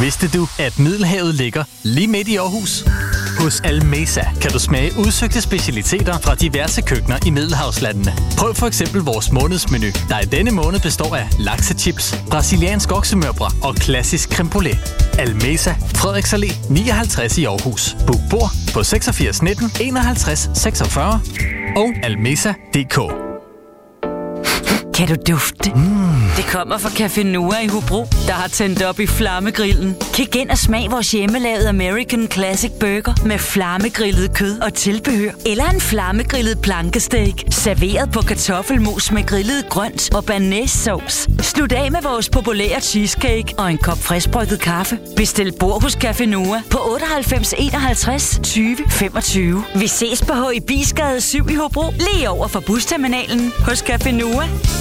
Vidste du, at Middelhavet ligger lige midt i Aarhus? Hos Almesa kan du smage udsøgte specialiteter fra diverse køkkener i Middelhavslandene. Prøv for eksempel vores månedsmenu, der i denne måned består af laksechips, brasiliansk oksemørbrad og klassisk creme brulee. Almesa, Frederiks Allé 59 i Aarhus. Book bord på 86 19 51 46 og almesa.dk. Kan du dufte? Mm. Det kommer fra Café Noah i Hobro, der har tændt op i flammegrillen. Kig ind og smag vores hjemmelavede American Classic Burger med flammegrillet kød og tilbehør. Eller en flammegrillet plankesteak, serveret på kartoffelmos med grillet grønt og sauce. Slut af med vores populære cheesecake og en kop friskbrygget kaffe. Bestil bord hos Café Noah på 98 51 20 25. Vi ses på H. i Bisgade 7 i Hobro, lige over for busterminalen hos Café Noah.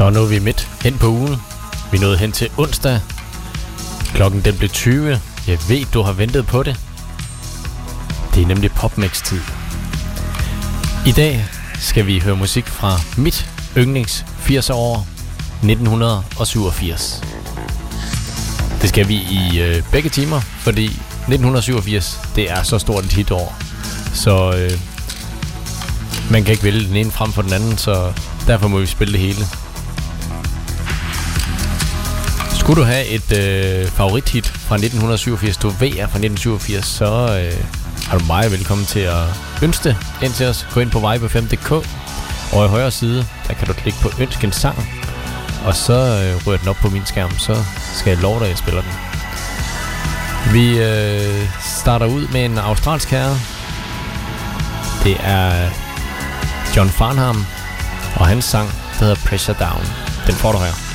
Så nu er vi midt hen på ugen. Vi nåede hen til onsdag. Klokken den blev 20. Jeg ved, du har ventet på det. Det er nemlig popmix-tid. I dag skal vi høre musik fra mit yndlings 80 år 1987. Det skal vi i øh, begge timer, fordi 1987, det er så stort et hitår. Så øh, man kan ikke vælge den ene frem for den anden, så derfor må vi spille det hele. Skulle du have et øh, favorithit fra 1987, du ved er fra 1987, så øh, har du meget velkommen til at ønske det ind til os. Gå ind på vibe5.dk, og i højre side, der kan du klikke på ønsk en sang, og så øh, rører den op på min skærm, så skal jeg love dig, at jeg spiller den. Vi øh, starter ud med en australsk herre. Det er John Farnham, og hans sang, der hedder Pressure Down. Den får du her.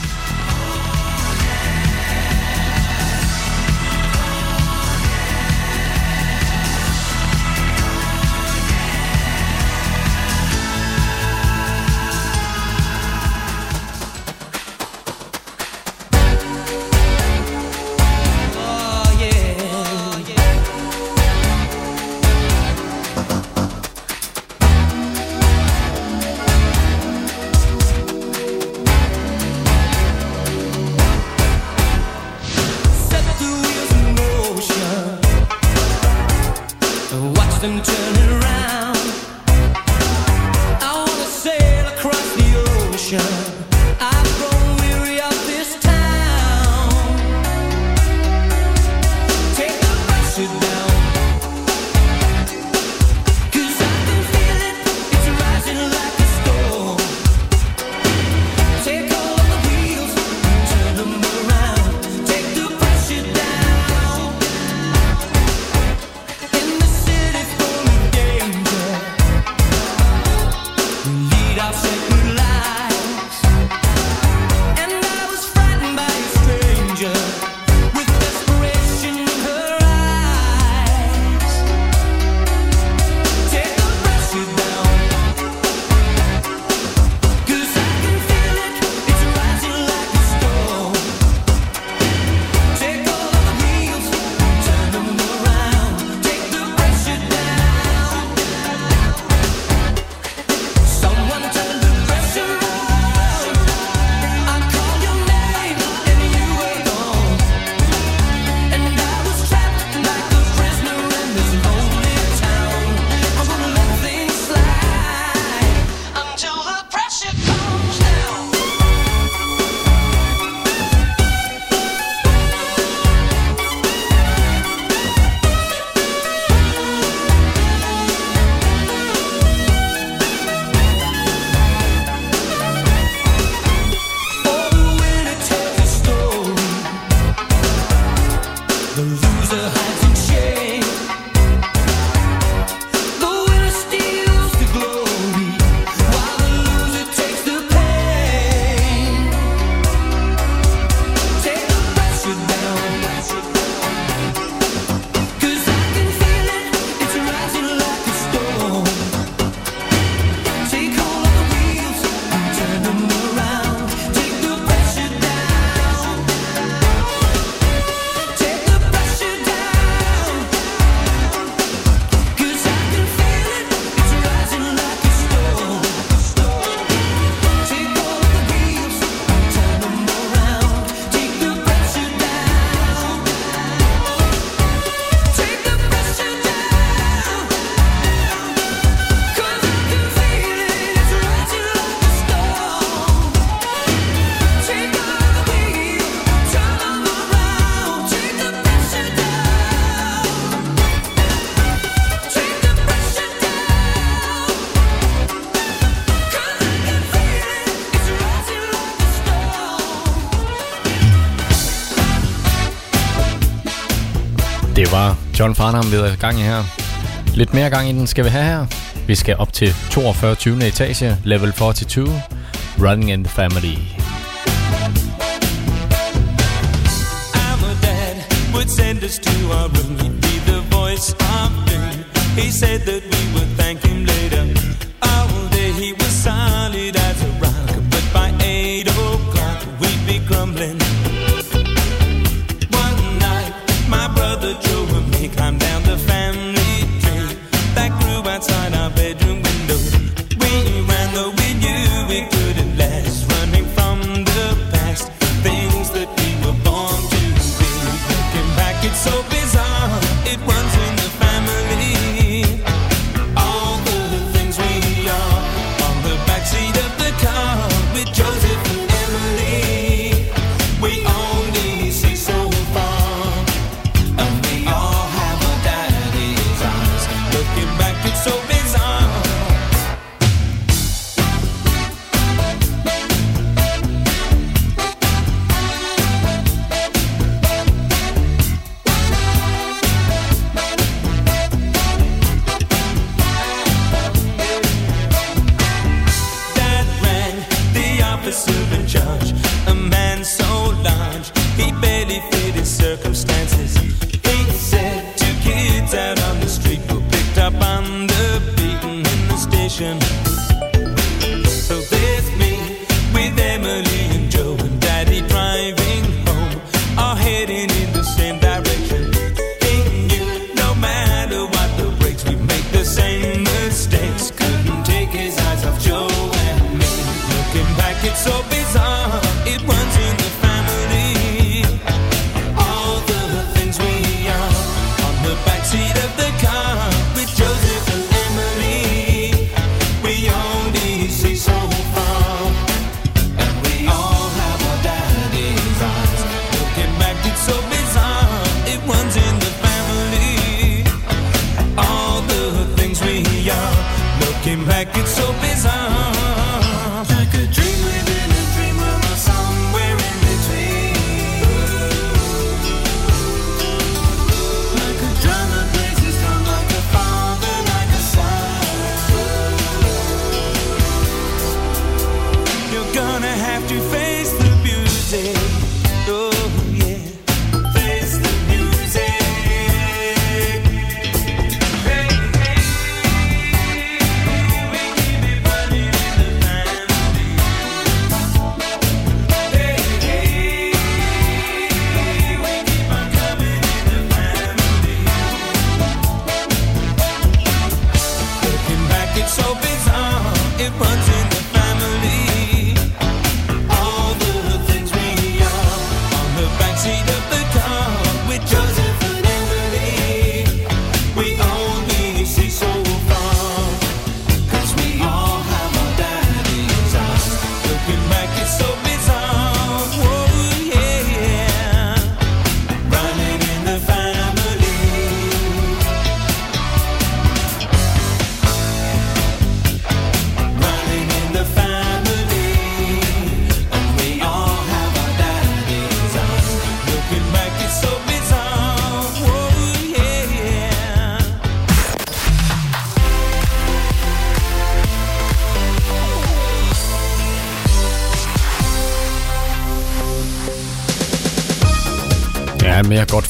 John Farnham ved gang i her. Lidt mere gang i den skal vi have her. Vi skal op til 42. 20. etage, level 42, Running in the Family. would send us to our room. He'd be the voice of doom. He said that we were.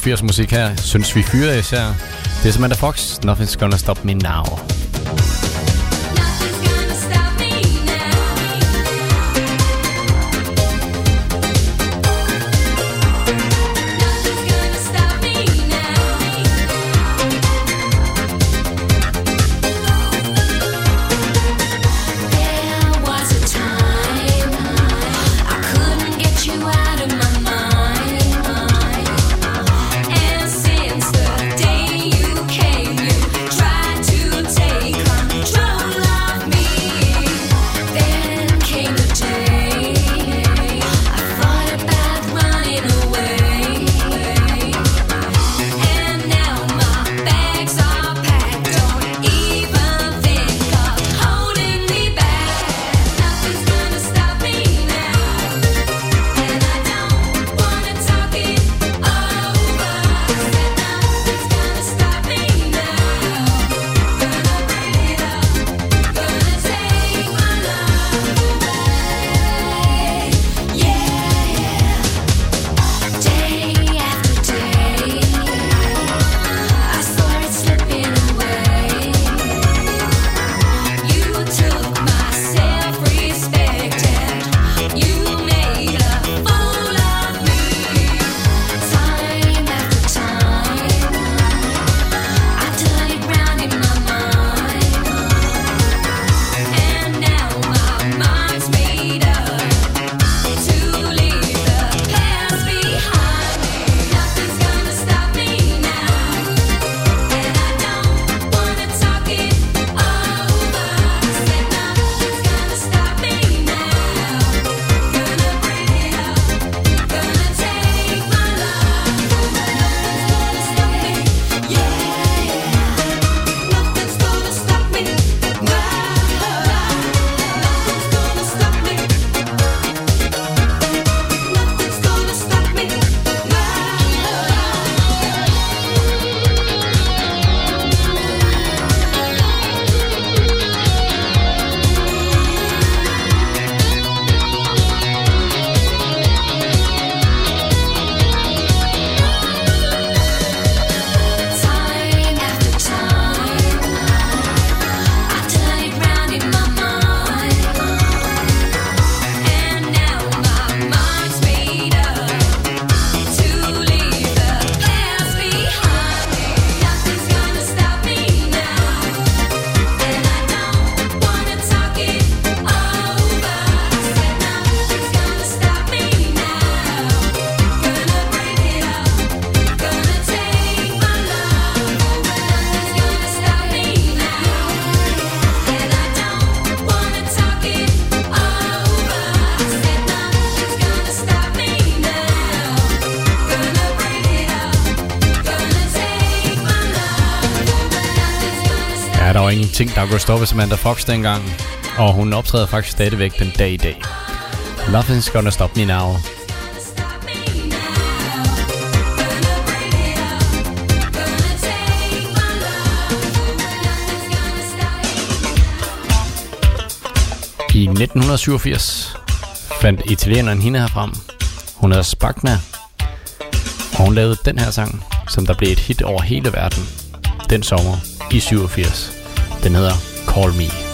80 musik her, synes vi fyrer især. Det er Samantha Fox, Nothing's Gonna Stop Me Now. Ting, der kunne stoppe Samantha Fox dengang. Og hun optræder faktisk stadigvæk den dag i dag. Nothing's gonna stop me now. I 1987 fandt italieneren hende her frem. Hun hedder Spagna, og hun lavede den her sang, som der blev et hit over hele verden den sommer i 87. Den hedder Call Me.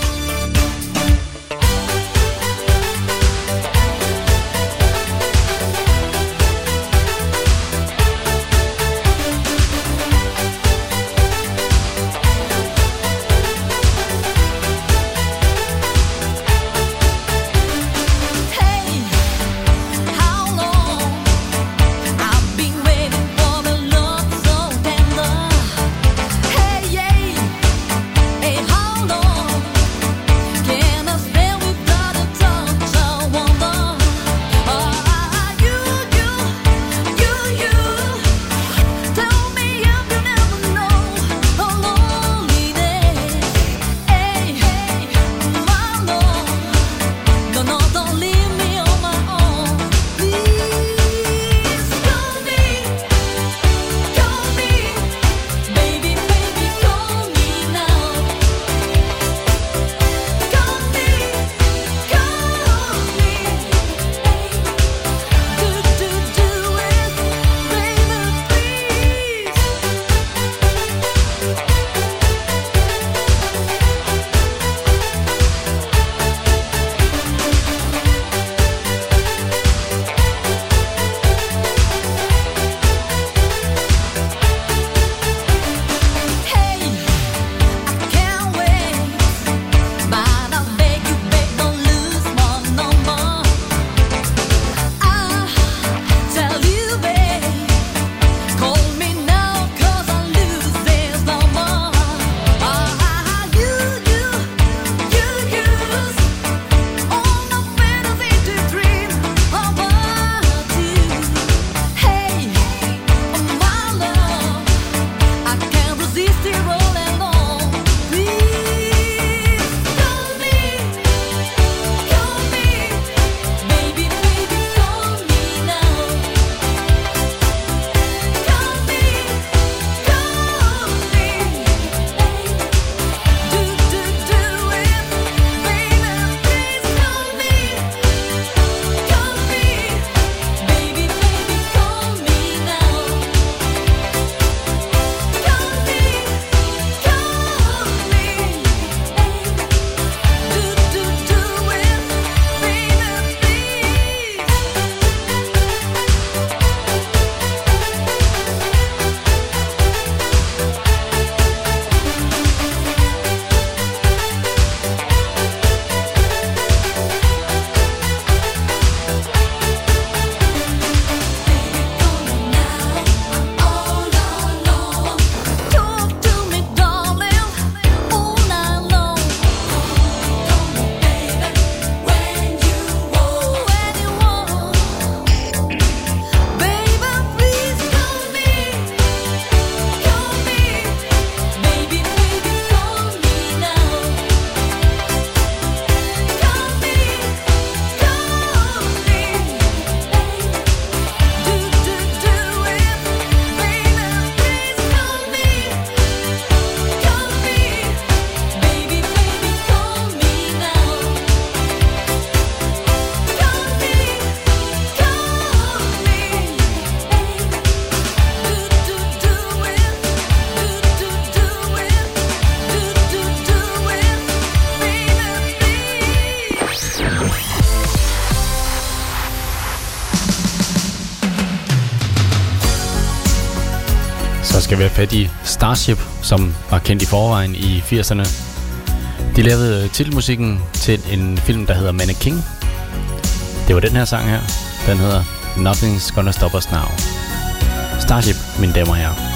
vi have fat i Starship, som var kendt i forvejen i 80'erne. De lavede øh, titelmusikken til en film, der hedder Manne King. Det var den her sang her. Den hedder Nothing's Gonna Stop Us Now. Starship, mine damer og herrer.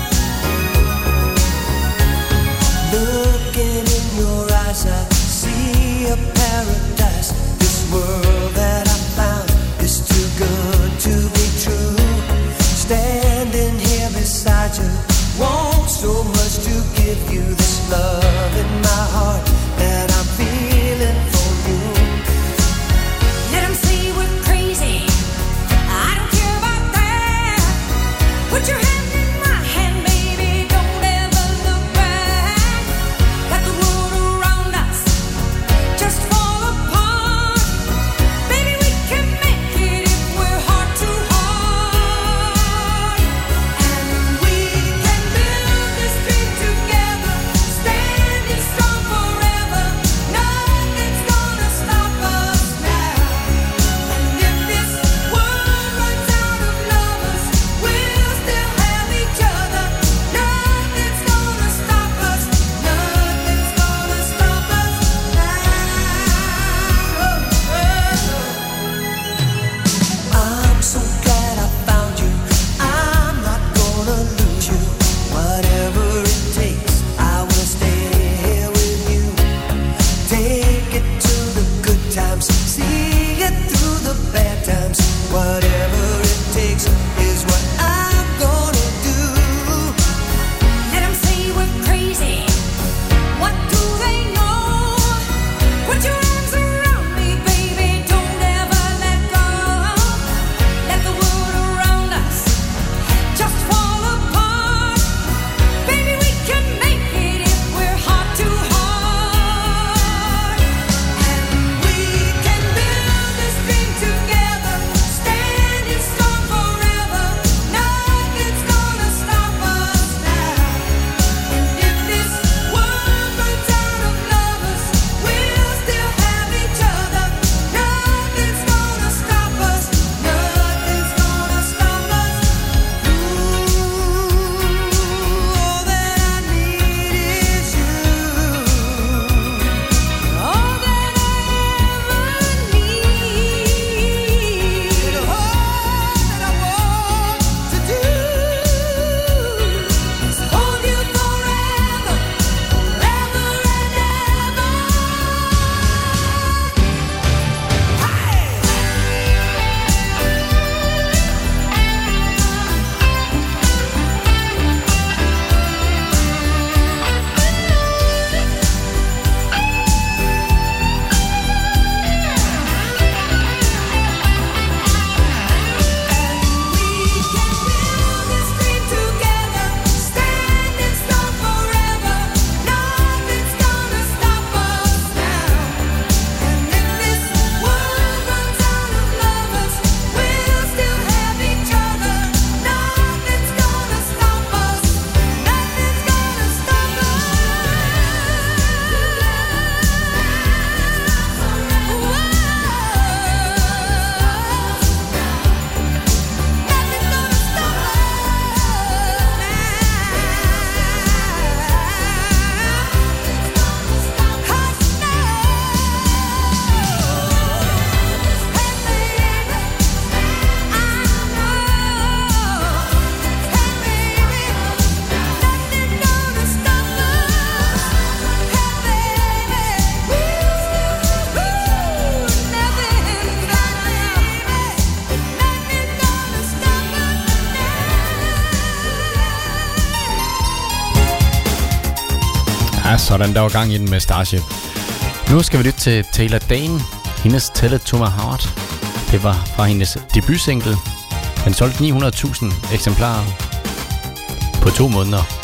Sådan, der var gang i den med Starship. Nu skal vi lytte til Taylor Dane, hendes Tell It To My Heart. Det var fra hendes debutsingle. Den solgte 900.000 eksemplarer på to måneder.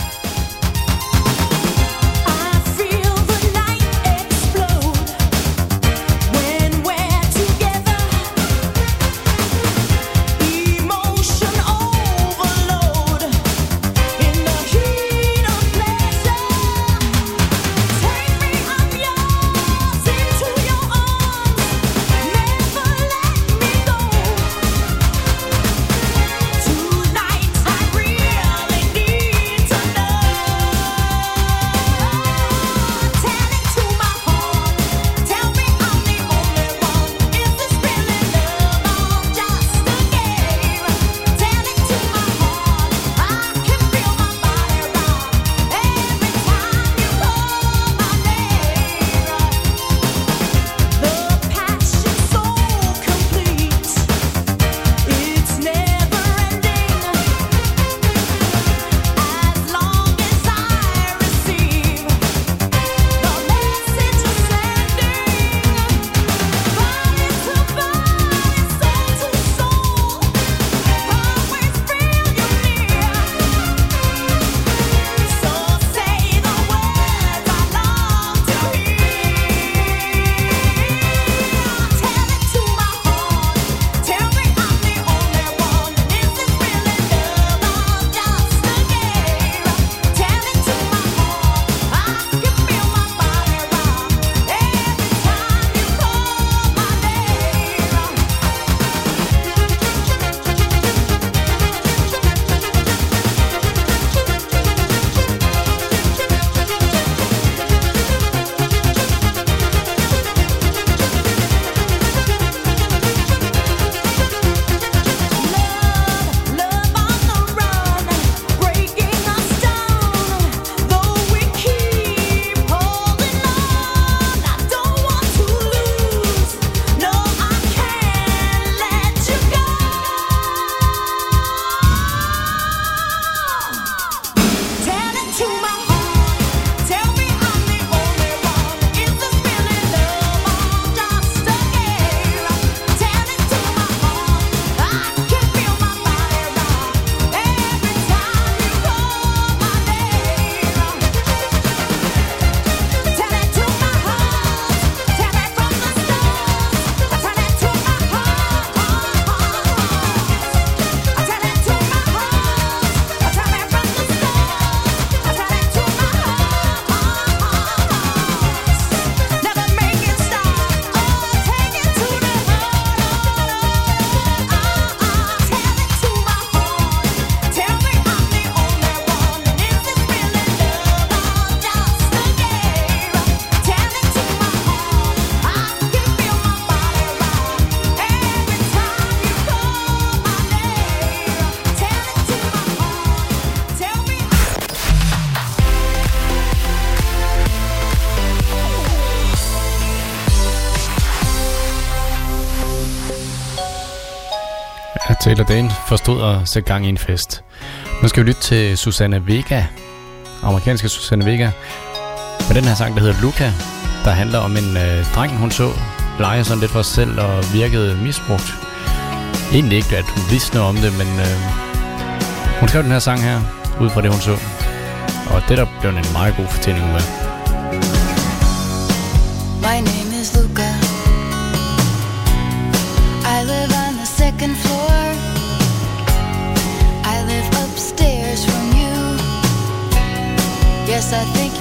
Taylor Dane forstod at sætte gang i en fest. Nu skal vi lytte til Susanne Vega, amerikanske Susanne Vega, med den her sang, der hedder Luca, der handler om en øh, dreng, hun så lege sådan lidt for sig selv og virkede misbrugt. Egentlig ikke, at hun vidste noget om det, men øh, hun skrev den her sang her, ud fra det, hun så. Og det der blev en meget god fortælling ud af. I think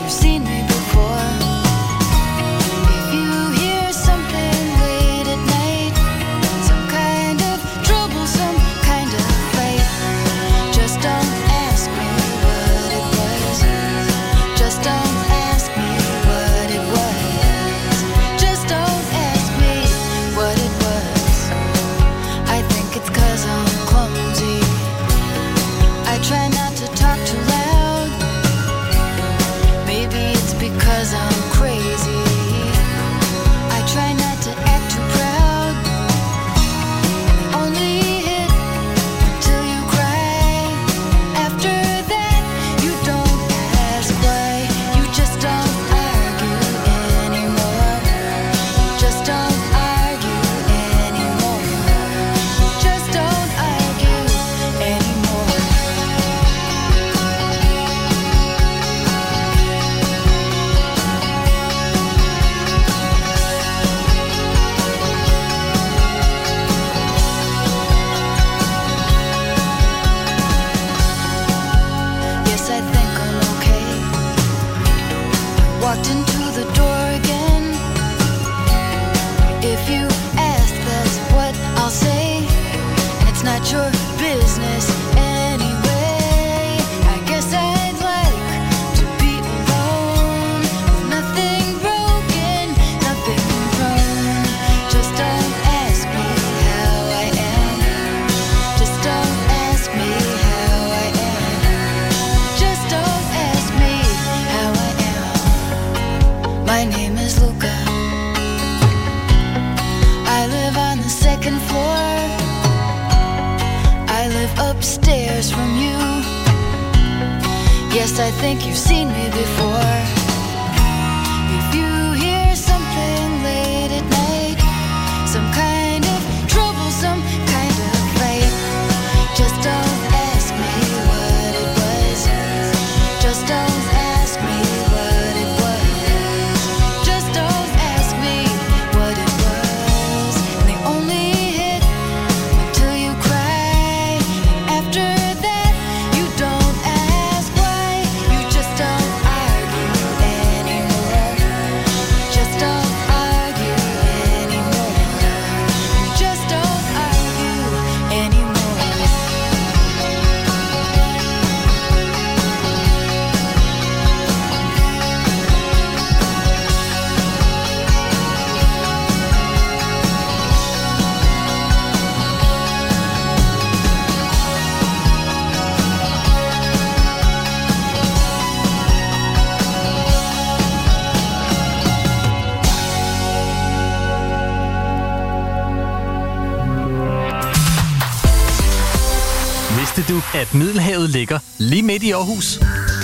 du, at Middelhavet ligger lige midt i Aarhus?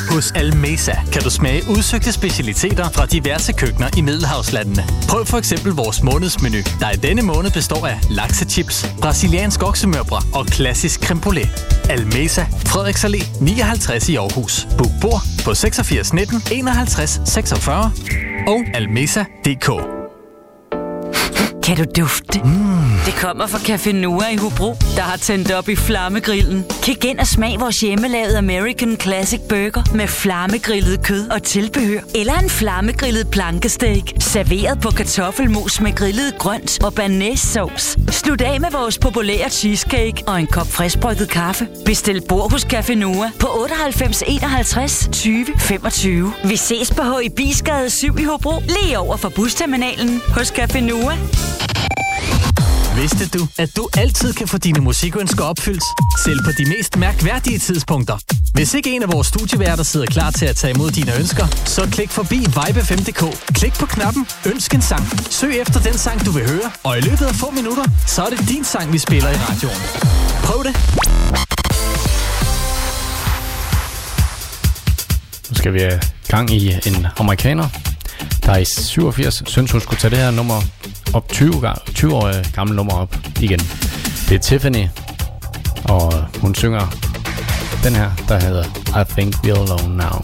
Hos Almesa kan du smage udsøgte specialiteter fra diverse køkkener i Middelhavslandene. Prøv for eksempel vores månedsmenu, der i denne måned består af laksechips, brasiliansk oksemørbrad og klassisk creme brulee. Almesa, Frederiks Allé 59 i Aarhus. Book bord på 86 19 51 46 og almesa.dk. Kan du dufte det? Mm. Det kommer fra Café Noah i Hobro, der har tændt op i flammegrillen. Kig ind og smag vores hjemmelavede American Classic Burger med flammegrillet kød og tilbehør. Eller en flammegrillet plankesteak, serveret på kartoffelmos med grillet grønt og banæssauce. Slut af med vores populære cheesecake og en kop friskbrygget kaffe. Bestil bord hos Café Noah på 98 51 20 25. Vi ses på H. Bisgade 7 i Hobro, lige over for busterminalen hos Café Vidste du, at du altid kan få dine musikønsker opfyldt, selv på de mest mærkværdige tidspunkter? Hvis ikke en af vores studieværter sidder klar til at tage imod dine ønsker, så klik forbi vibe5.dk. Klik på knappen Ønsk en sang. Søg efter den sang, du vil høre, og i løbet af få minutter, så er det din sang, vi spiller i radioen. Prøv det! Nu skal vi have gang i en amerikaner. Der i 87 synes hun skulle tage det her nummer op 20, 20 år øh, gammel nummer op igen. Det er Tiffany, og hun synger den her, der hedder I Think We're Alone Now.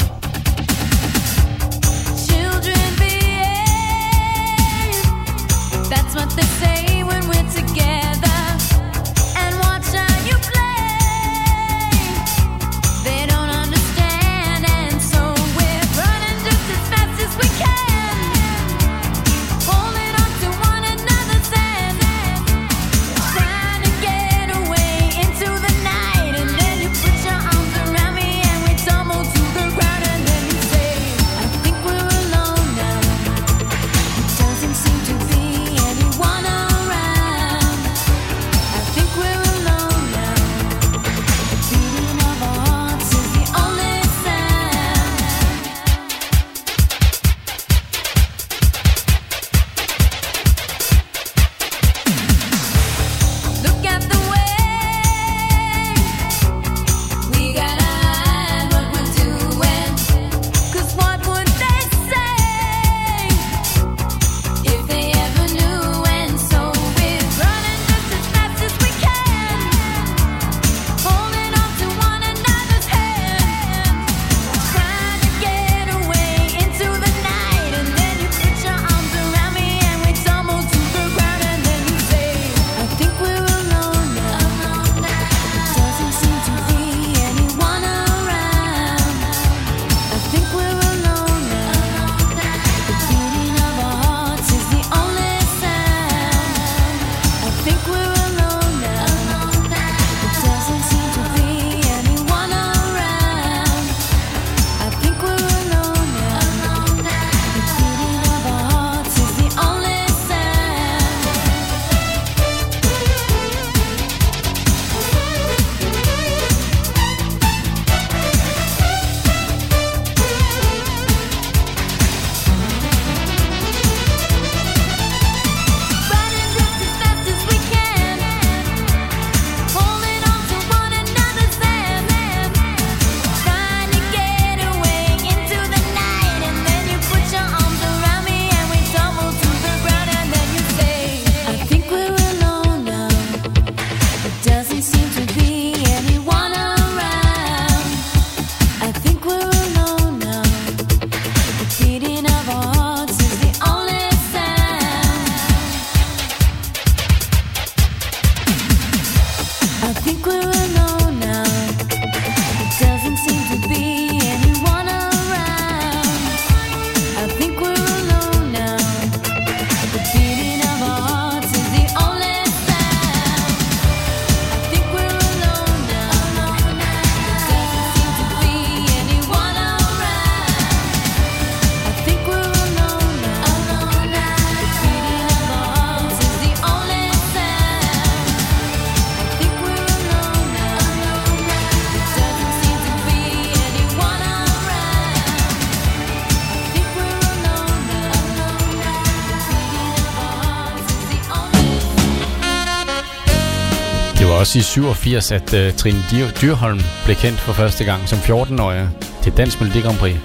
i 87, at uh, Trine Dyrholm blev kendt for første gang som 14-årig til Dansk Melodi Grand Prix.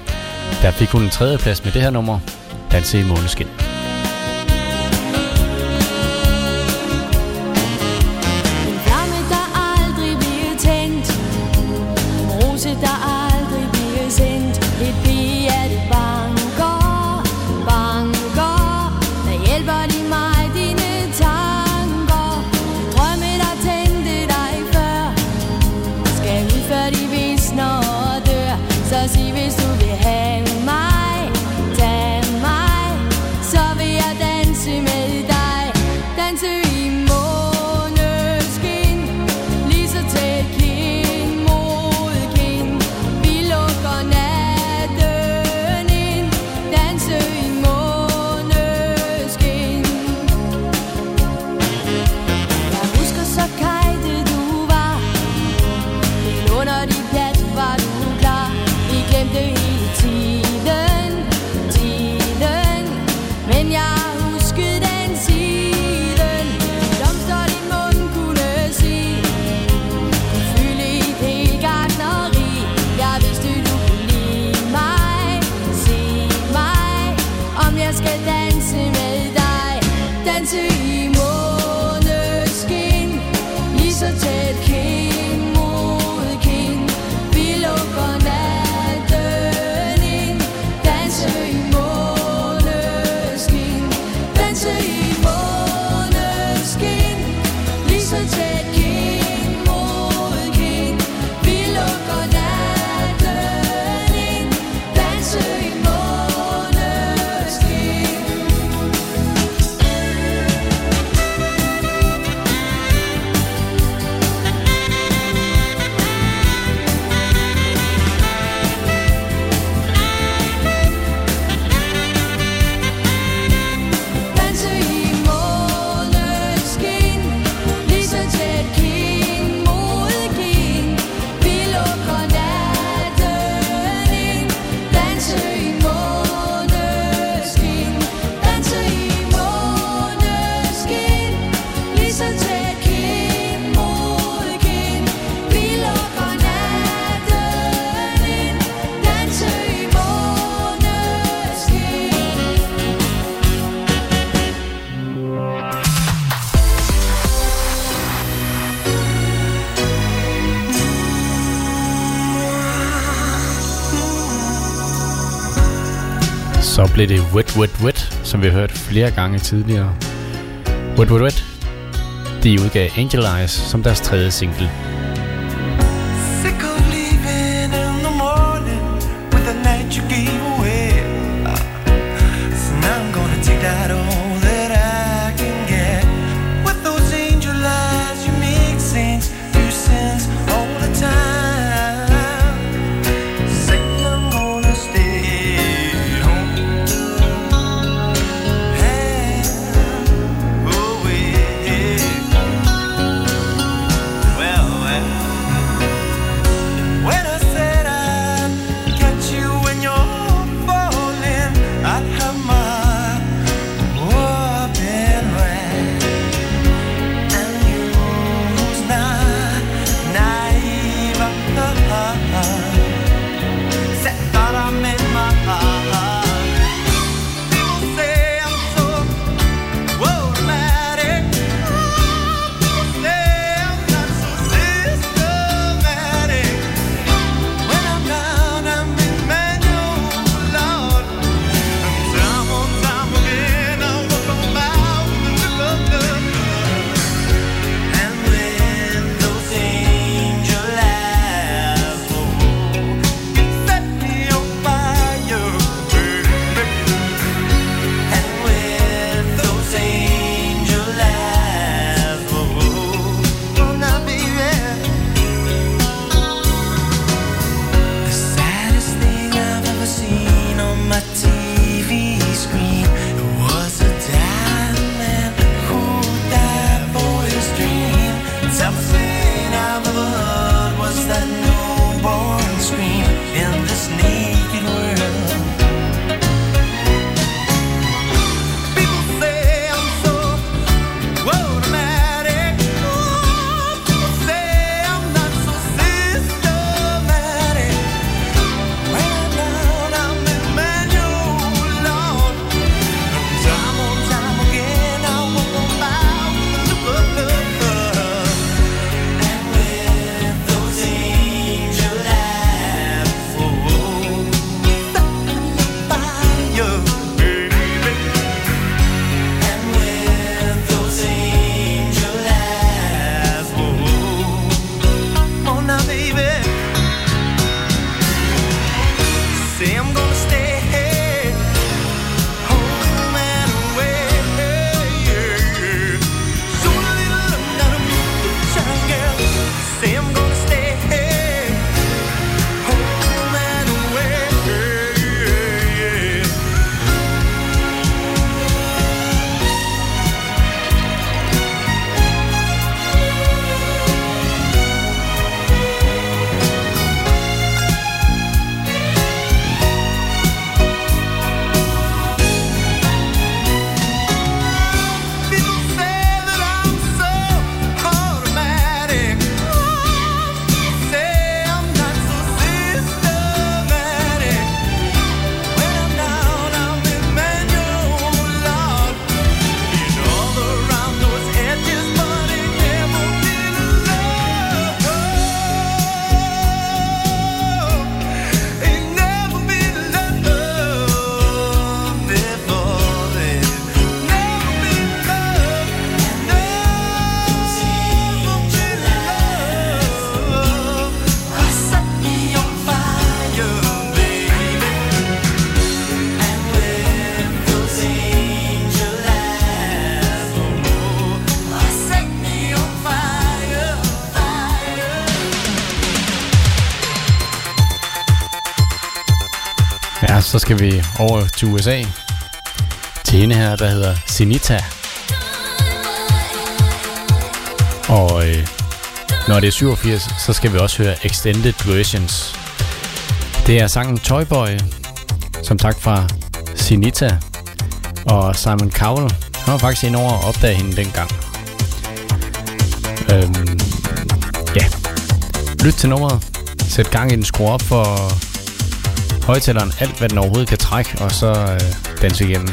Der fik hun en tredjeplads med det her nummer, Danse i måneskin. blev det Wet Wet Wet, som vi har hørt flere gange tidligere. Wet Wet Wet, de udgav Angel Eyes som deres tredje single. så skal vi over til USA. Til hende her, der hedder Sinita. Og øh, når det er 87, så skal vi også høre Extended Versions. Det er sangen Toyboy, som tak fra Sinita og Simon Cowell. Han var faktisk ind over at opdage hende dengang. Øhm, ja. Lyt til nummeret. Sæt gang i den, skru op for højtaleren alt, hvad den overhovedet kan trække, og så øh, danse igennem.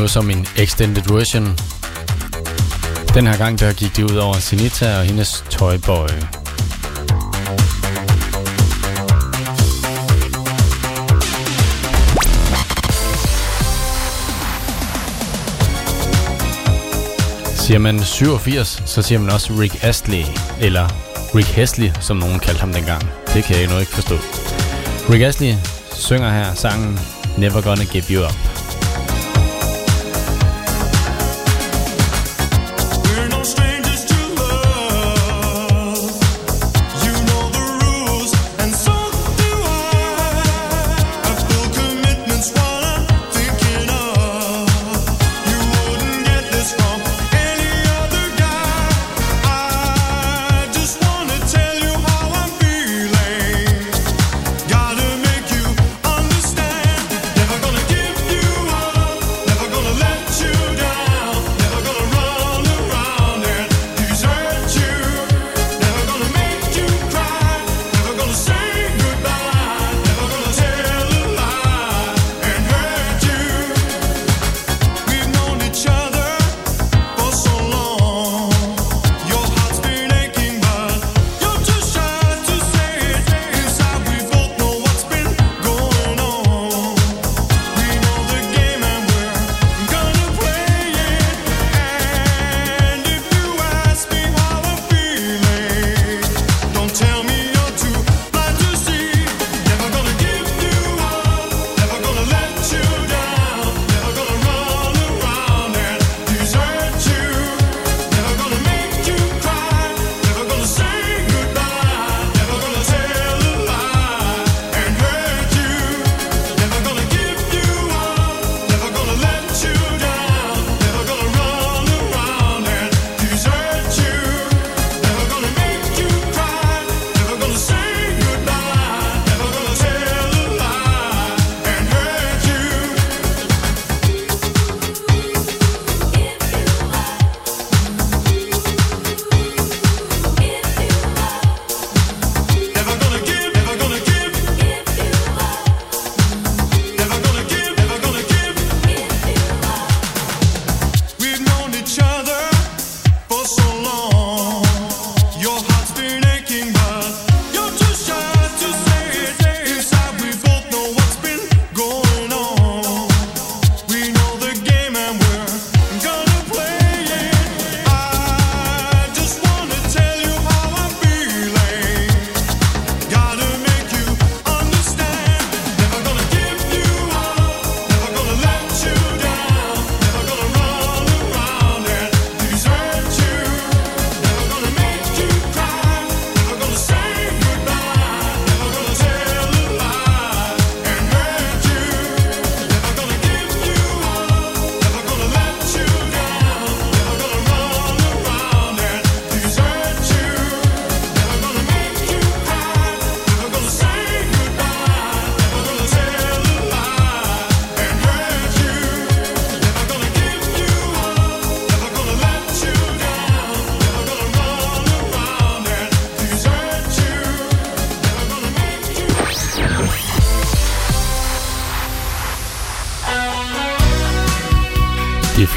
noget som en extended version. Den her gang der gik det ud over Sinita og hendes Toyboy. Siger man 87, så siger man også Rick Astley, eller Rick Hesley, som nogen kaldte ham dengang. Det kan jeg endnu ikke forstå. Rick Astley synger her sangen Never Gonna Give You Up.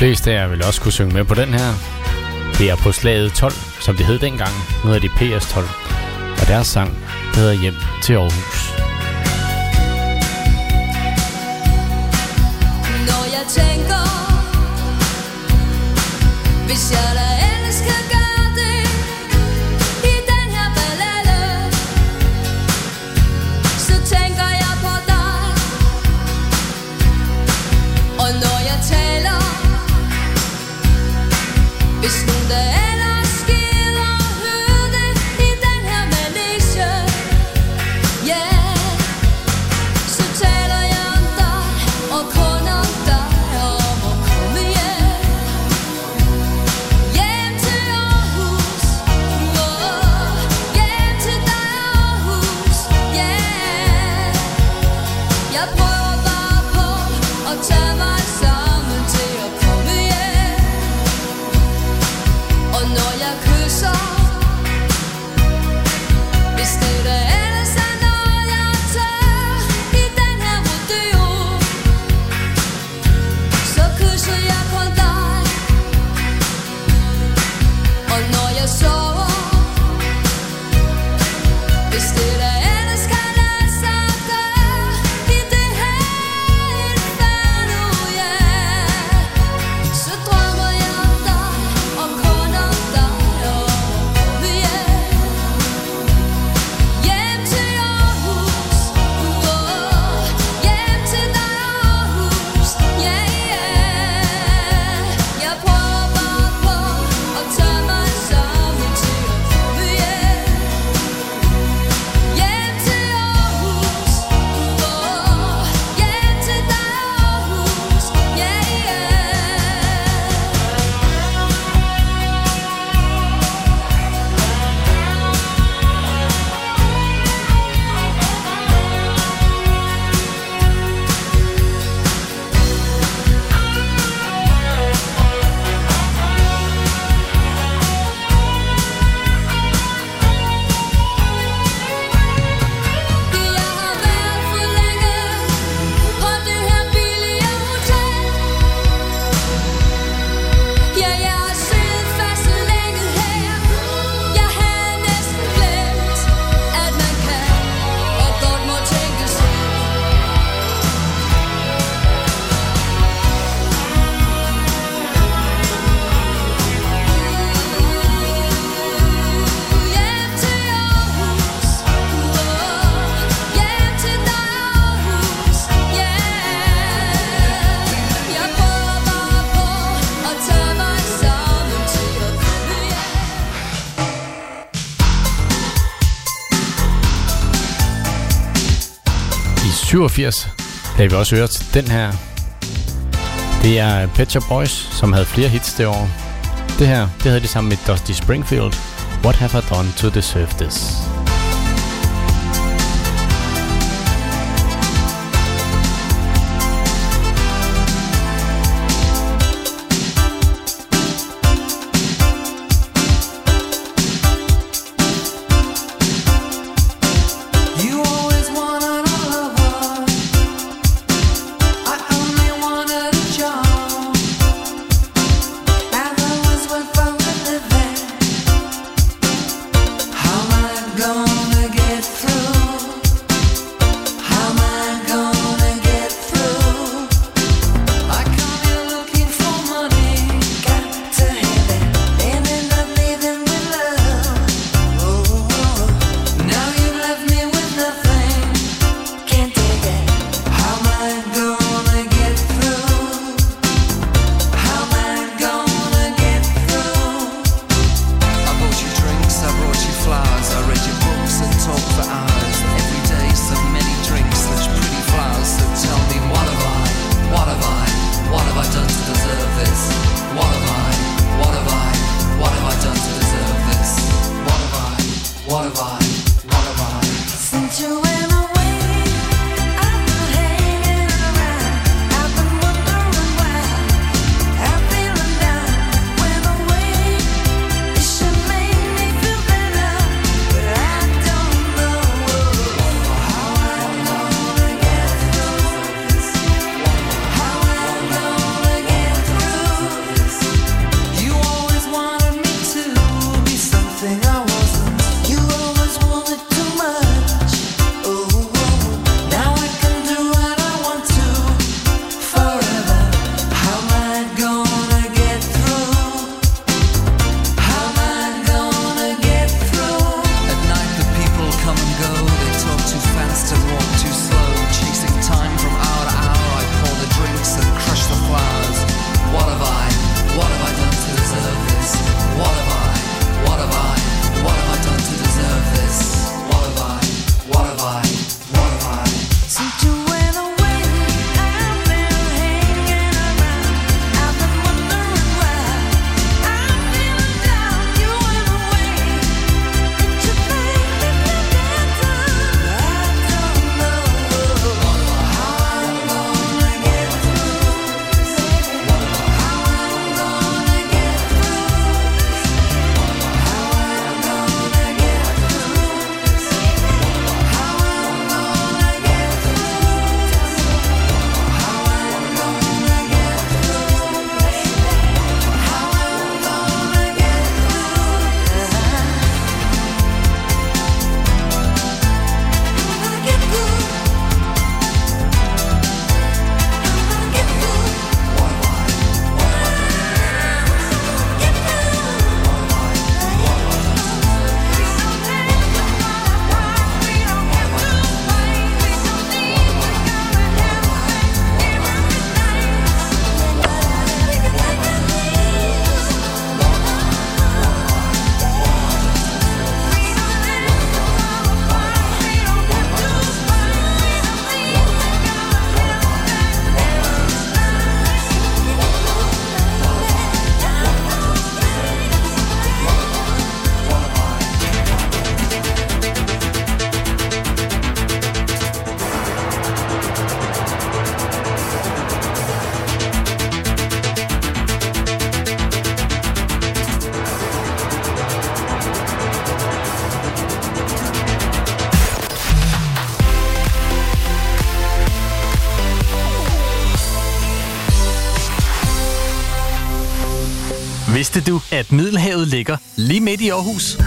fleste af jer vil også kunne synge med på den her. Det er på slaget 12, som det hed dengang. Nu hedder de PS 12. Og deres sang hedder Hjem til Aarhus. Når jeg tænker, hvis jeg 87 lagde vi også hørt den her. Det er Pet Shop Boys, som havde flere hits det år. Det her, det havde de sammen med Dusty Springfield. What have I done to deserve this? du, at Middelhavet ligger lige midt i Aarhus?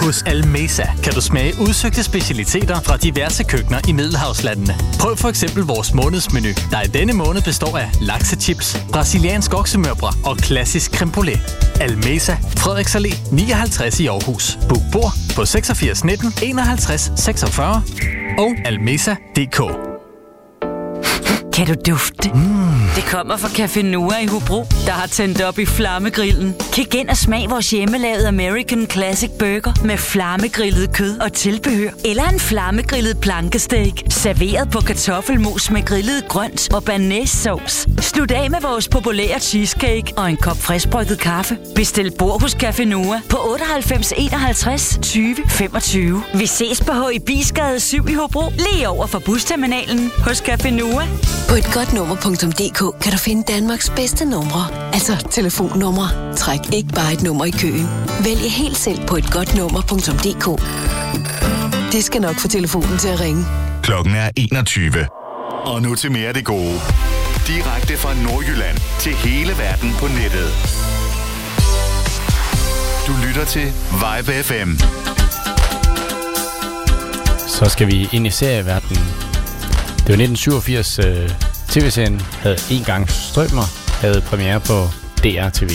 Hos Almesa kan du smage udsøgte specialiteter fra diverse køkkener i Middelhavslandene. Prøv for eksempel vores månedsmenu, der i denne måned består af laksechips, brasiliansk oksemørbrad og klassisk creme brulee. Almesa, Frederiks Allé 59 i Aarhus. Book bord på 86 19 51 46 og almesa.dk dufte det? Mm. Det kommer fra Café Noah i Hobro, der har tændt op i flammegrillen. Kig ind og smag vores hjemmelavede American Classic Burger med flammegrillet kød og tilbehør. Eller en flammegrillet plankesteak, serveret på kartoffelmos med grillet grønt og banæssauce. Slut af med vores populære cheesecake og en kop friskbrygget kaffe. Bestil bord hos Café Noah på 98 51 20 25. Vi ses på H. Bisgade 7 i Hobro, lige over for busterminalen hos Café Noah. På et godt nummer.dk kan du finde Danmarks bedste numre. Altså telefonnumre. Træk ikke bare et nummer i køen. Vælg helt selv på et godt nummer.dk. Det skal nok få telefonen til at ringe. Klokken er 21. Og nu til mere af det gode. Direkte fra Nordjylland til hele verden på nettet. Du lytter til Vibe FM. Så skal vi ind i serieverdenen. Det var 1987, øh, tv-serien havde en gang strømmer, havde premiere på DR-TV.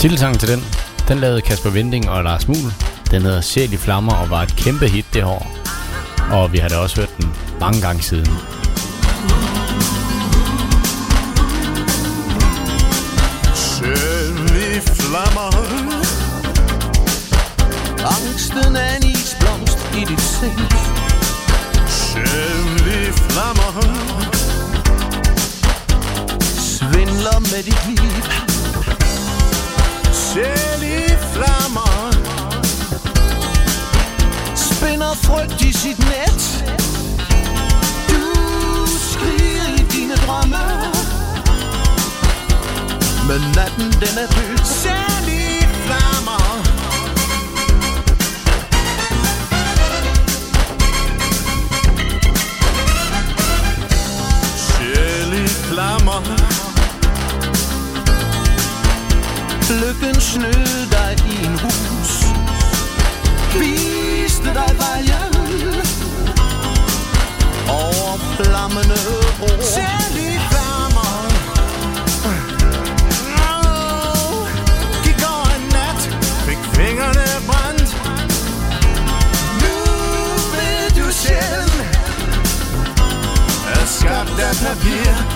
Titelsangen til den, den lavede Kasper Vinding og Lars Muhl. Den hedder Sjæl i Flammer og var et kæmpe hit det år. Og vi har da også hørt den mange gange siden. Sjæl i flammer Angsten er en isblomst i dit sind flammer Svindler med dit liv. Selv i flammer Spinder frygt i sit net. Du skriger i dine drømme. Men natten den er død. Selv flammer. Lykken snød dig i en hus. Viste dig vejen. Over flammende ord Selv i flammer. Gik over en nat, fik fingrene brændt. Nu ved du selv Er skabt af papir.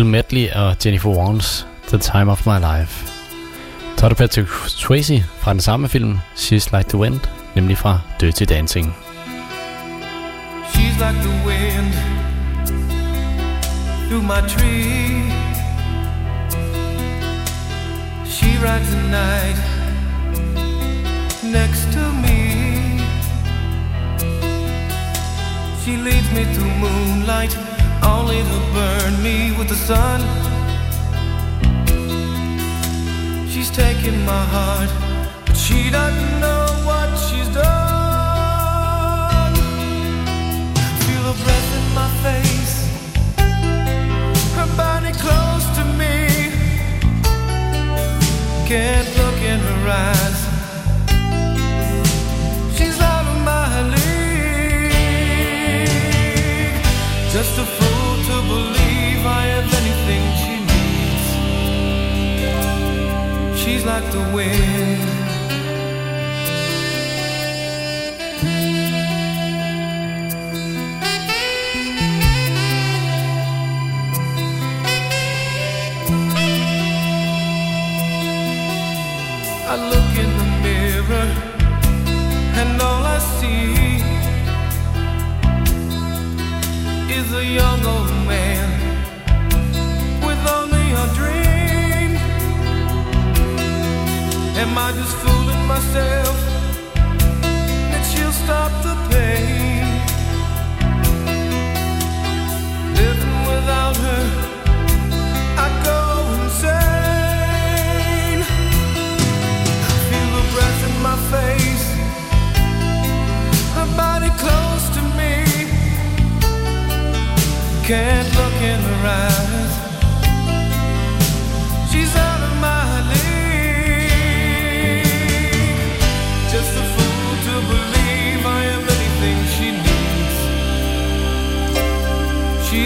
Bill Medley og Jennifer Warnes, The Time of My Life. Så er Patrick Swayze fra den samme film, She's Like the Wind, nemlig fra Dirty Dancing. She's like the wind through my tree. She rides the night next to me. She leads me through moonlight, only to burn me with the sun. She's taking my heart, but she doesn't know what she's done. Feel her breath in my face, her body close to me. Can't look in her eyes. She's out my league. Just a have anything she needs. She's like the wind. I look in the mirror and all I see is a young old man Am I just fooling myself that she'll stop the pain? Living without her, I go insane. I feel her breath in my face, her body close to me. Can't look in her eyes.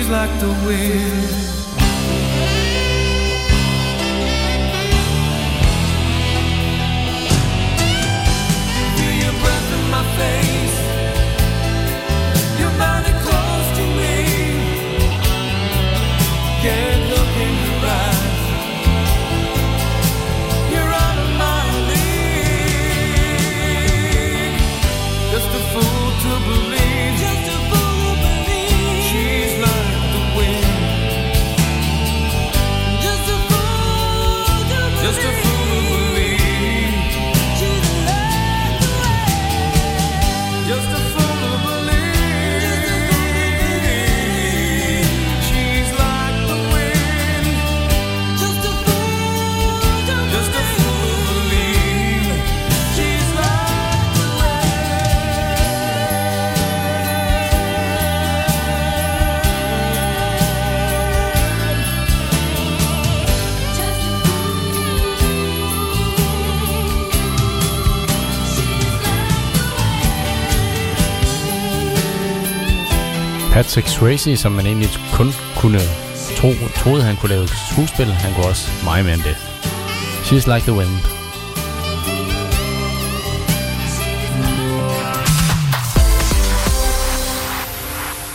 Like the wind. Patrick Swayze, som man egentlig kun kunne tro, troede, han kunne lave skuespil, han kunne også meget mere end det. She's Like the Wind.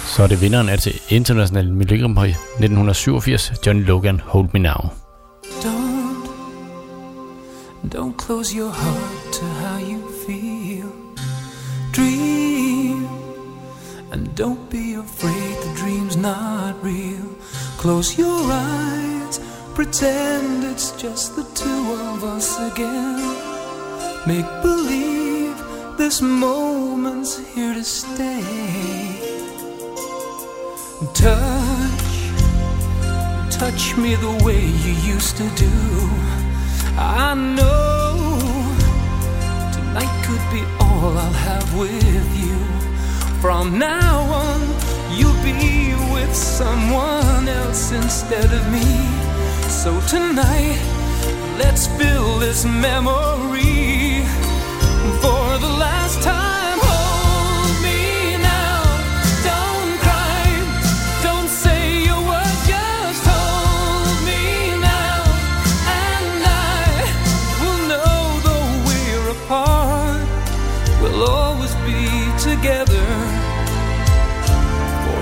Så er det vinderen af til International Melodi 1987, John Logan, Hold Me Now. Don't, don't close your heart to how you feel. Dream, don't be afraid the dream's not real. Close your eyes, pretend it's just the two of us again. Make believe this moment's here to stay. Touch, touch me the way you used to do. I know tonight could be all I'll have with you. From now on, you'll be with someone else instead of me. So tonight, let's fill this memory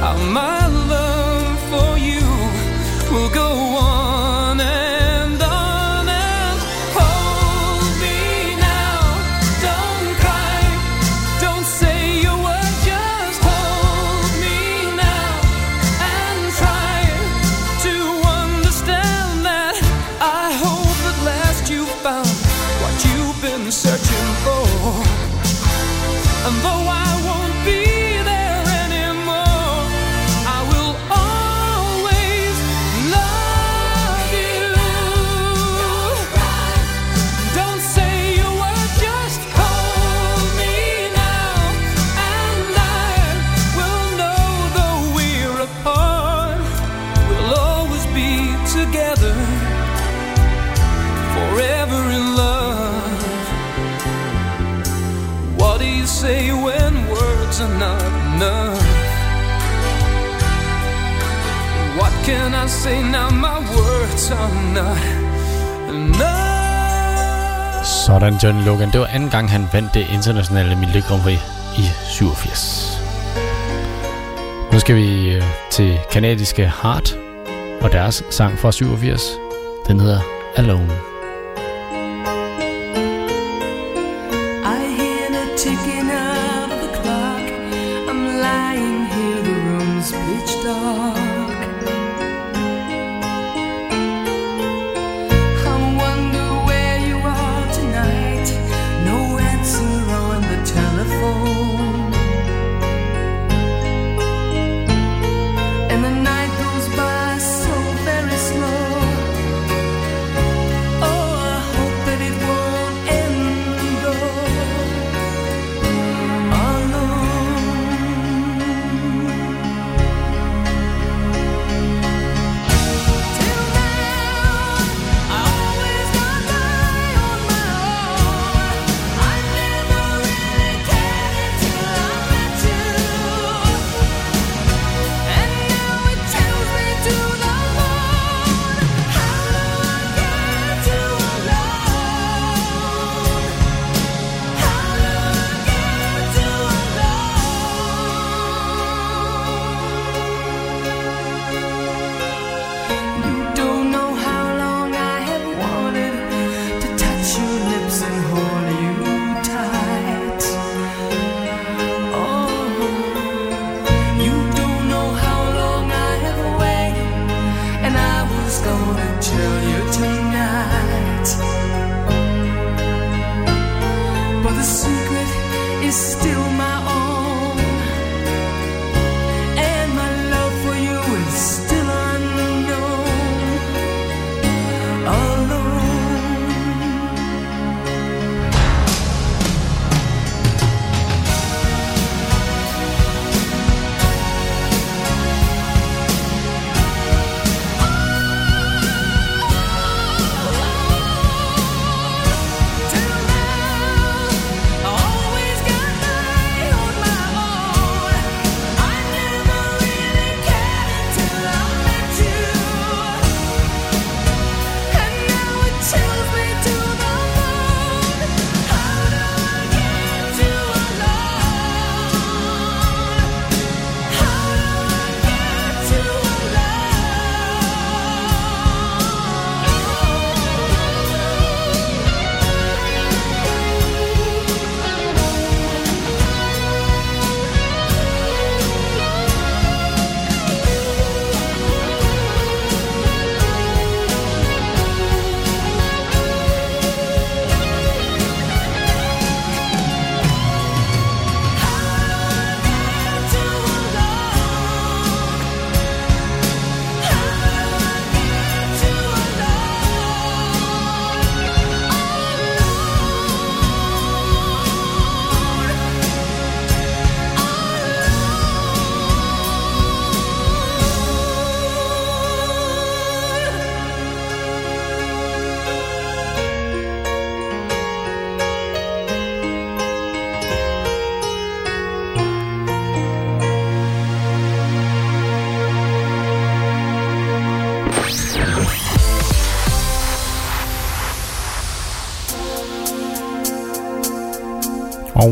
How my love for you will go on can I say now? My words are not enough. Sådan John Logan. Det var anden gang, han vandt det internationale Melodi Grand Prix i 87. Nu skal vi øh, til kanadiske Heart og deres sang fra 87. Den hedder Alone.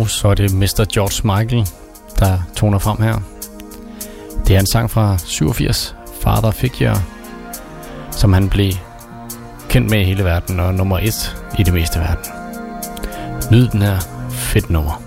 og så er det Mr. George Michael, der toner frem her. Det er en sang fra 87, Father Figure, som han blev kendt med i hele verden og nummer et i det meste af verden. Nyd den her fedt nummer.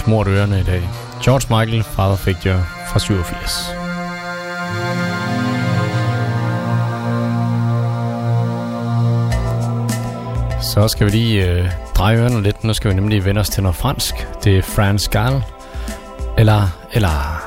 smurt ørerne i dag. George Michael, Father Figure fra 87. Så skal vi lige øh, dreje ørerne lidt. Nu skal vi nemlig vende os til noget fransk. Det er France Gall. Eller, eller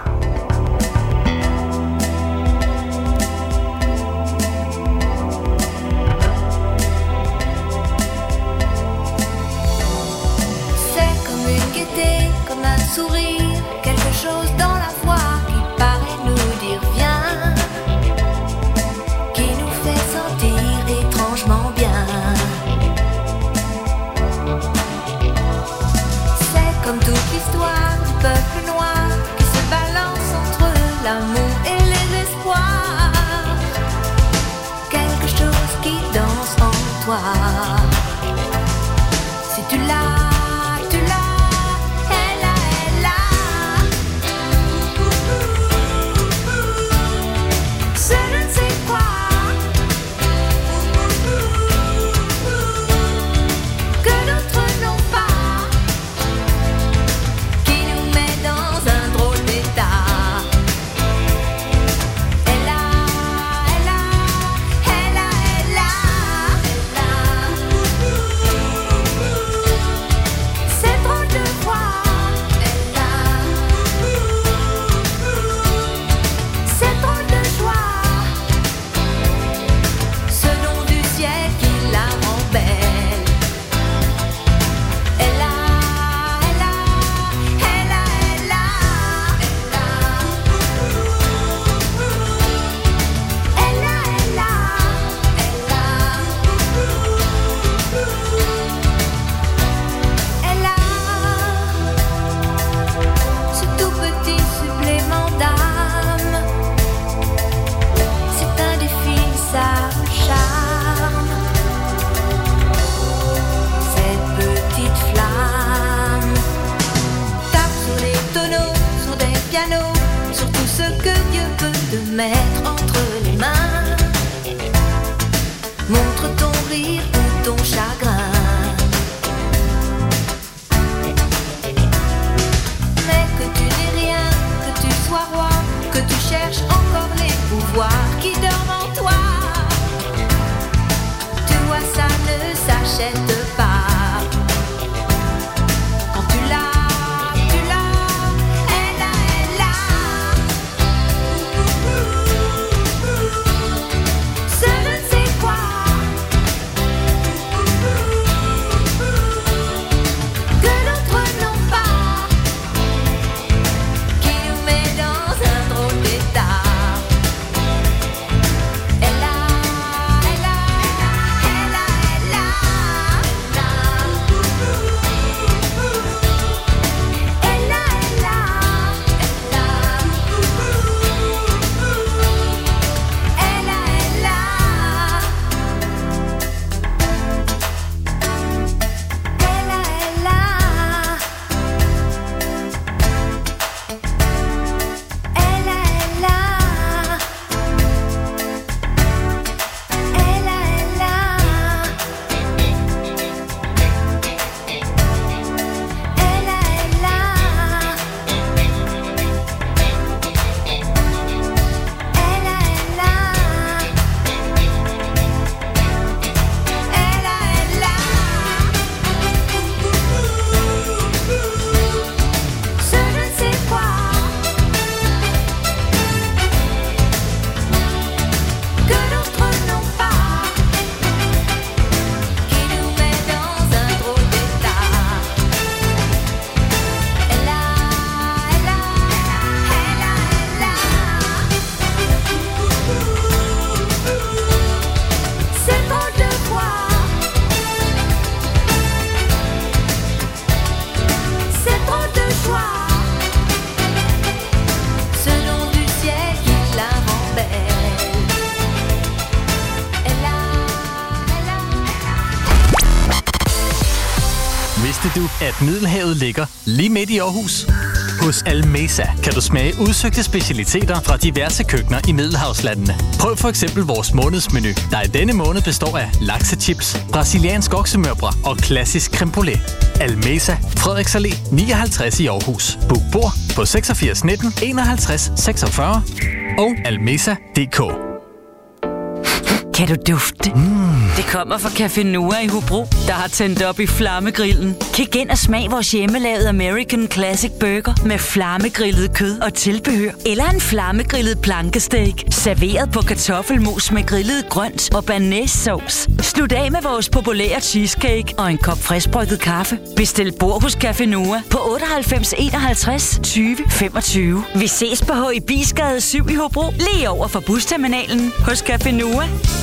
at Middelhavet ligger lige midt i Aarhus. Hos Almesa kan du smage udsøgte specialiteter fra diverse køkkener i Middelhavslandene. Prøv for eksempel vores månedsmenu, der i denne måned består af laksechips, brasiliansk oksemørbrad og klassisk creme brulee. Almesa, Frederiks Allé 59 i Aarhus. Book bord på 86 19 51 46 og almesa.dk. Kan du dufte? Mm. Det kommer fra Café Noah i Hobro, der har tændt op i flammegrillen. Kig ind og smag vores hjemmelavede American Classic Burger med flammegrillet kød og tilbehør. Eller en flammegrillet plankesteak, serveret på kartoffelmos med grillet grønt og banæssovs. Slut af med vores populære cheesecake og en kop friskbrygget kaffe. Bestil bord hos Café Noah på 98 51 20 25. Vi ses på H. 7 i Hobro, lige over for busterminalen hos Café Noah.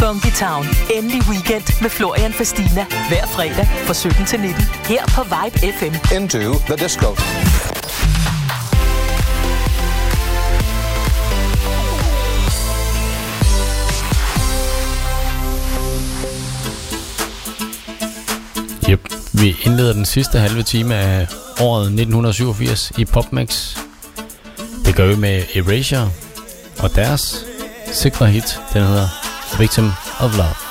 Funky Town. Endelig weekend med Florian Fastina. Hver fredag fra 17 til 19. Her på Vibe FM. Into the disco. Yep. Vi indleder den sidste halve time af året 1987 i PopMax. Det gør vi med Erasure og deres sikre hit, den hedder Victim of Love.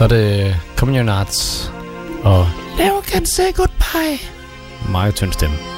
Så er det Communion Arts og Never Can Say Goodbye. Meget tynd stemme.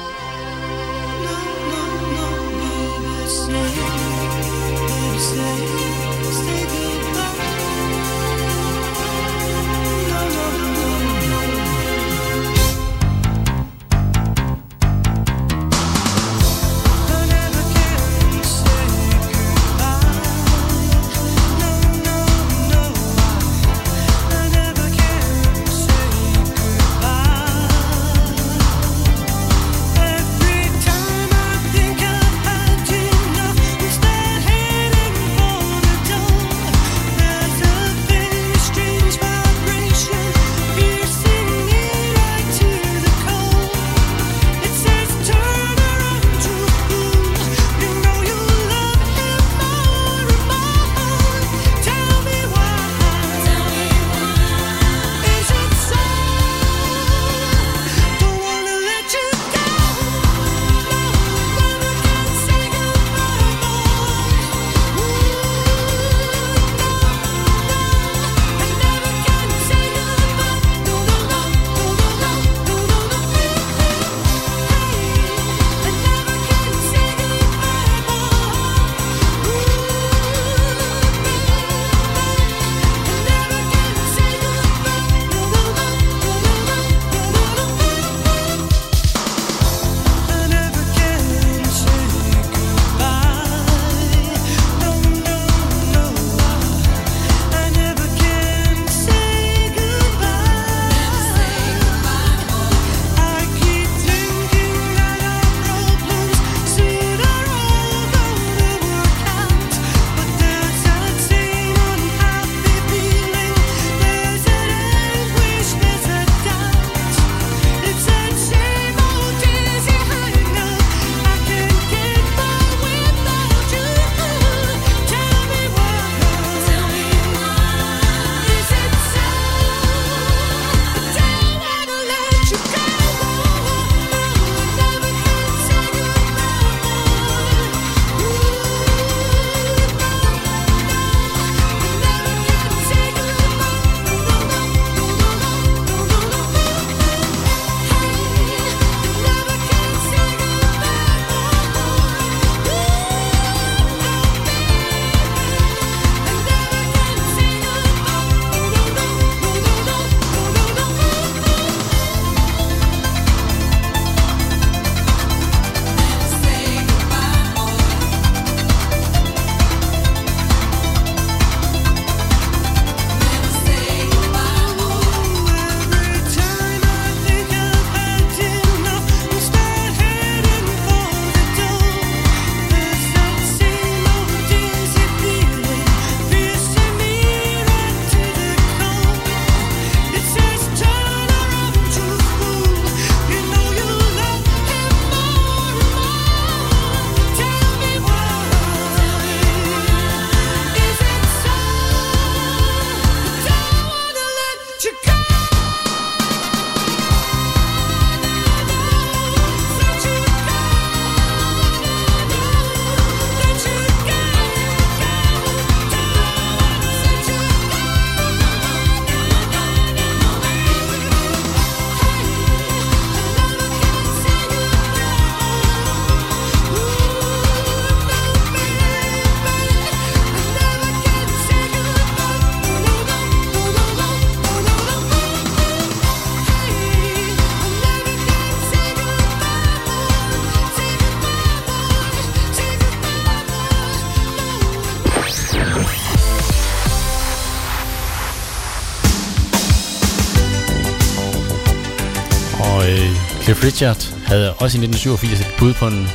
Richard havde også i 1987 et bud på en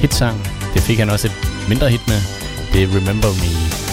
hitsang. Det fik han også et mindre hit med. Det er Remember Me.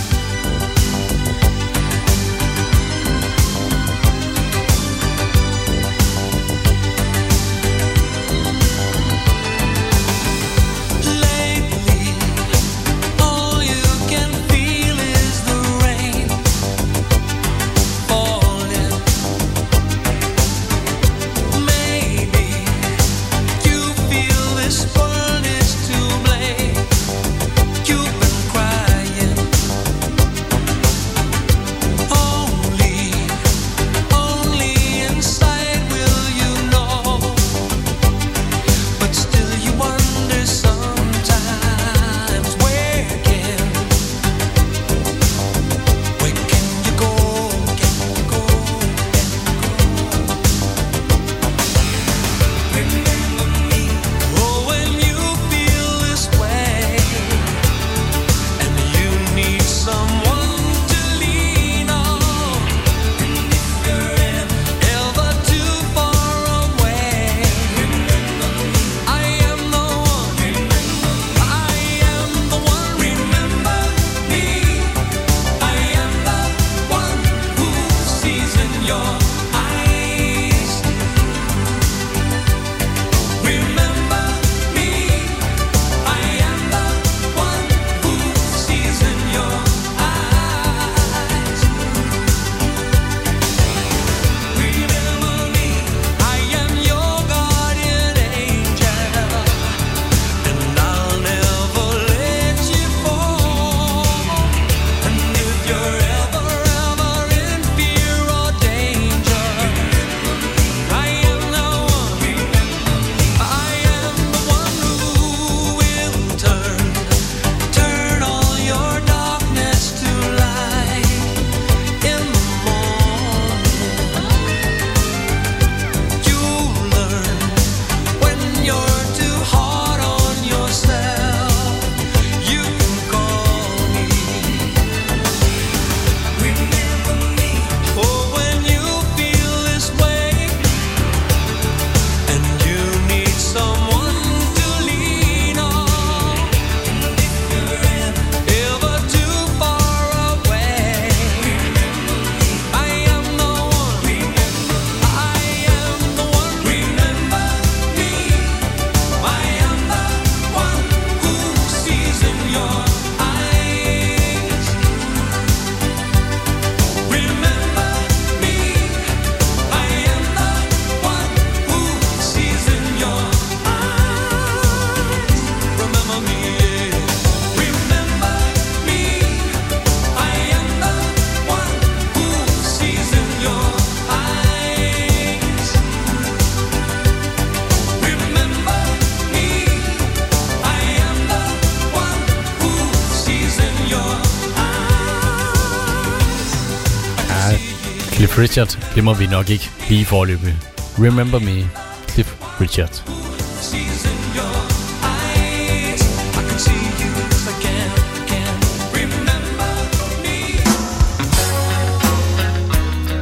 Cliff Richard, det vi nok ikke lige forløbe. Remember me, Cliff Richard.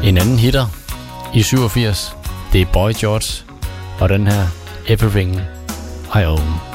En anden hitter i 87, det er Boy George, og den her Everything I Own.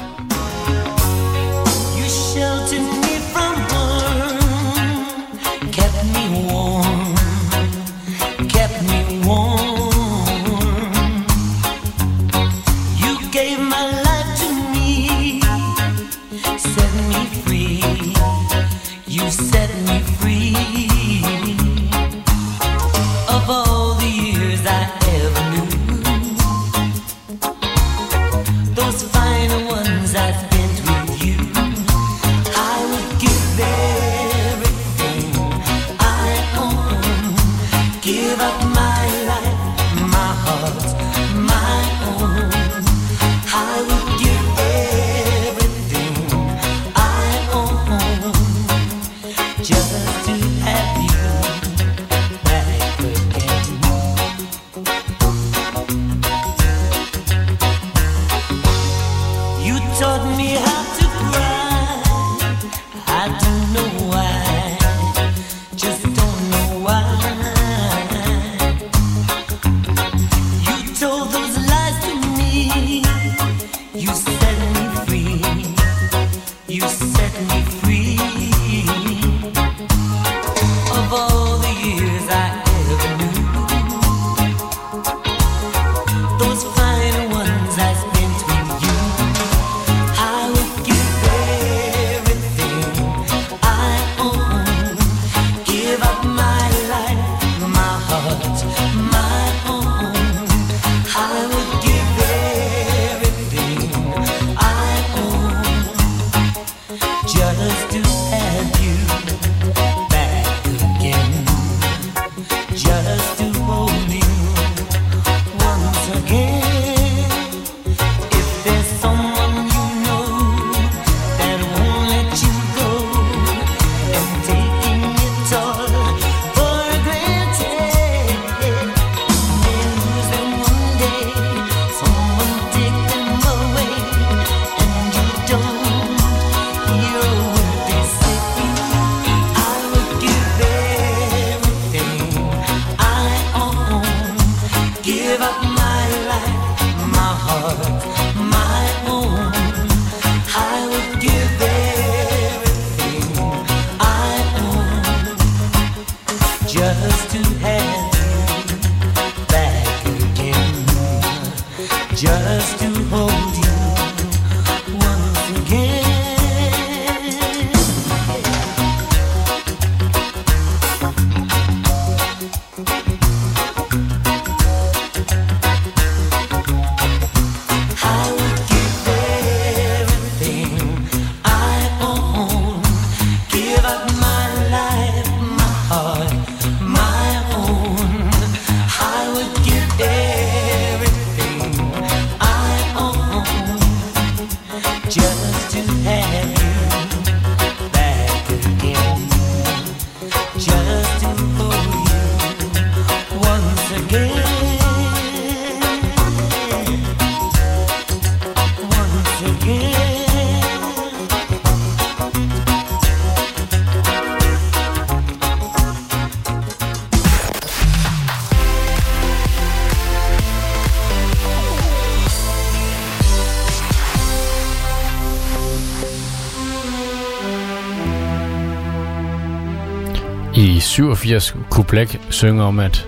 87 kunne synger om, at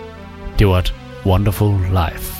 det var et wonderful life.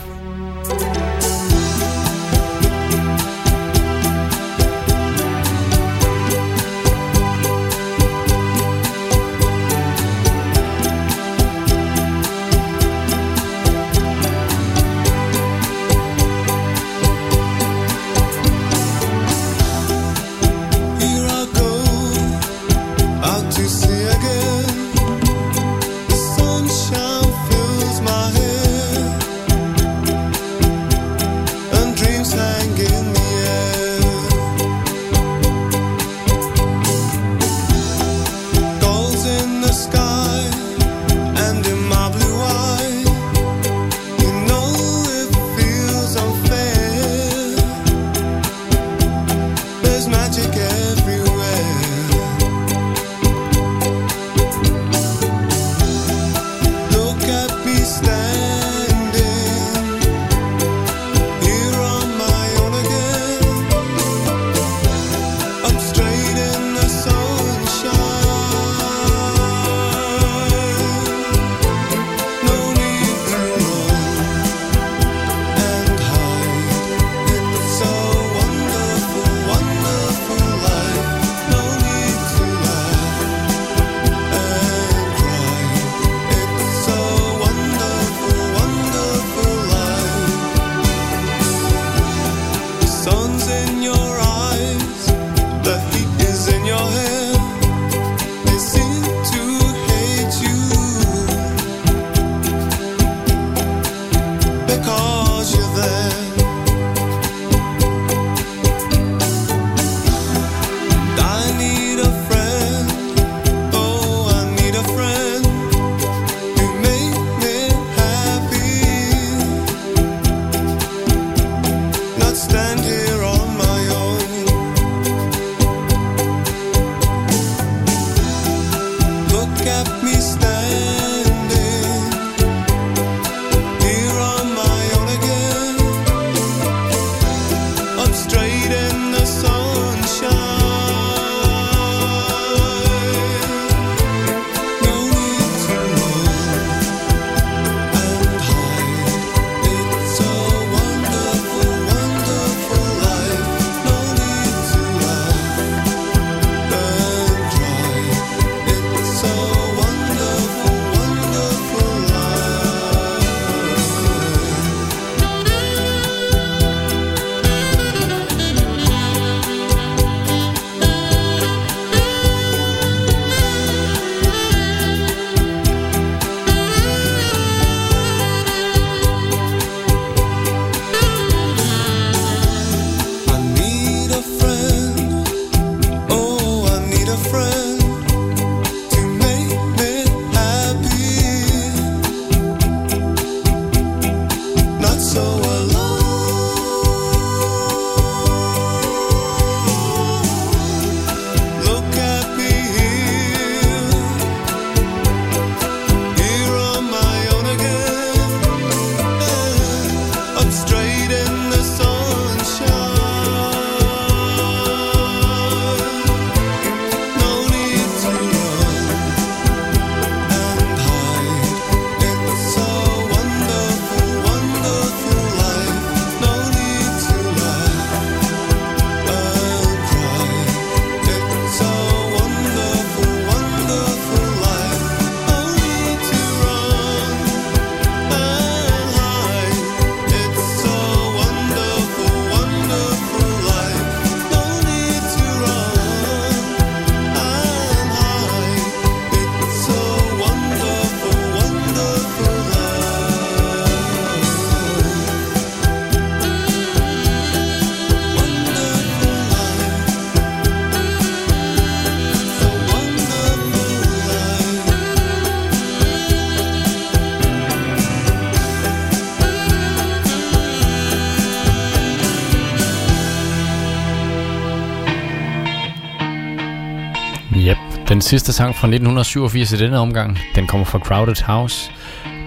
sidste sang fra 1987 i denne omgang. Den kommer fra Crowded House.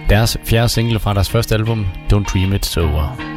Deres fjerde single fra deres første album, Don't Dream It's Over.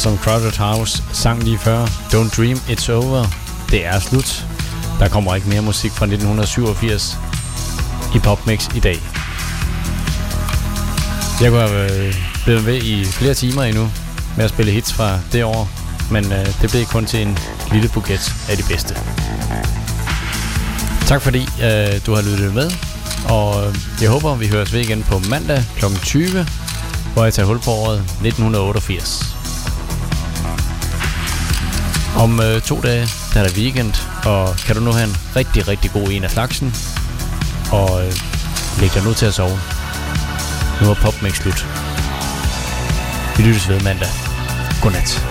Som Crowded House sang lige før. Don't Dream It's Over. Det er slut. Der kommer ikke mere musik fra 1987 i PopMix i dag. Jeg kunne have øh, blevet ved i flere timer endnu med at spille hits fra det år, men øh, det blev kun til en lille buket af de bedste. Tak fordi øh, du har lyttet med, og øh, jeg håber, vi høres ved igen på mandag kl. 20, hvor jeg tager hul på året 1988. Om øh, to dage, der er der weekend, og kan du nu have en rigtig, rigtig god en af slagsen, og øh, læg dig nu til at sove. Nu er PopMix slut. Vi lyttes ved mandag. Godnat.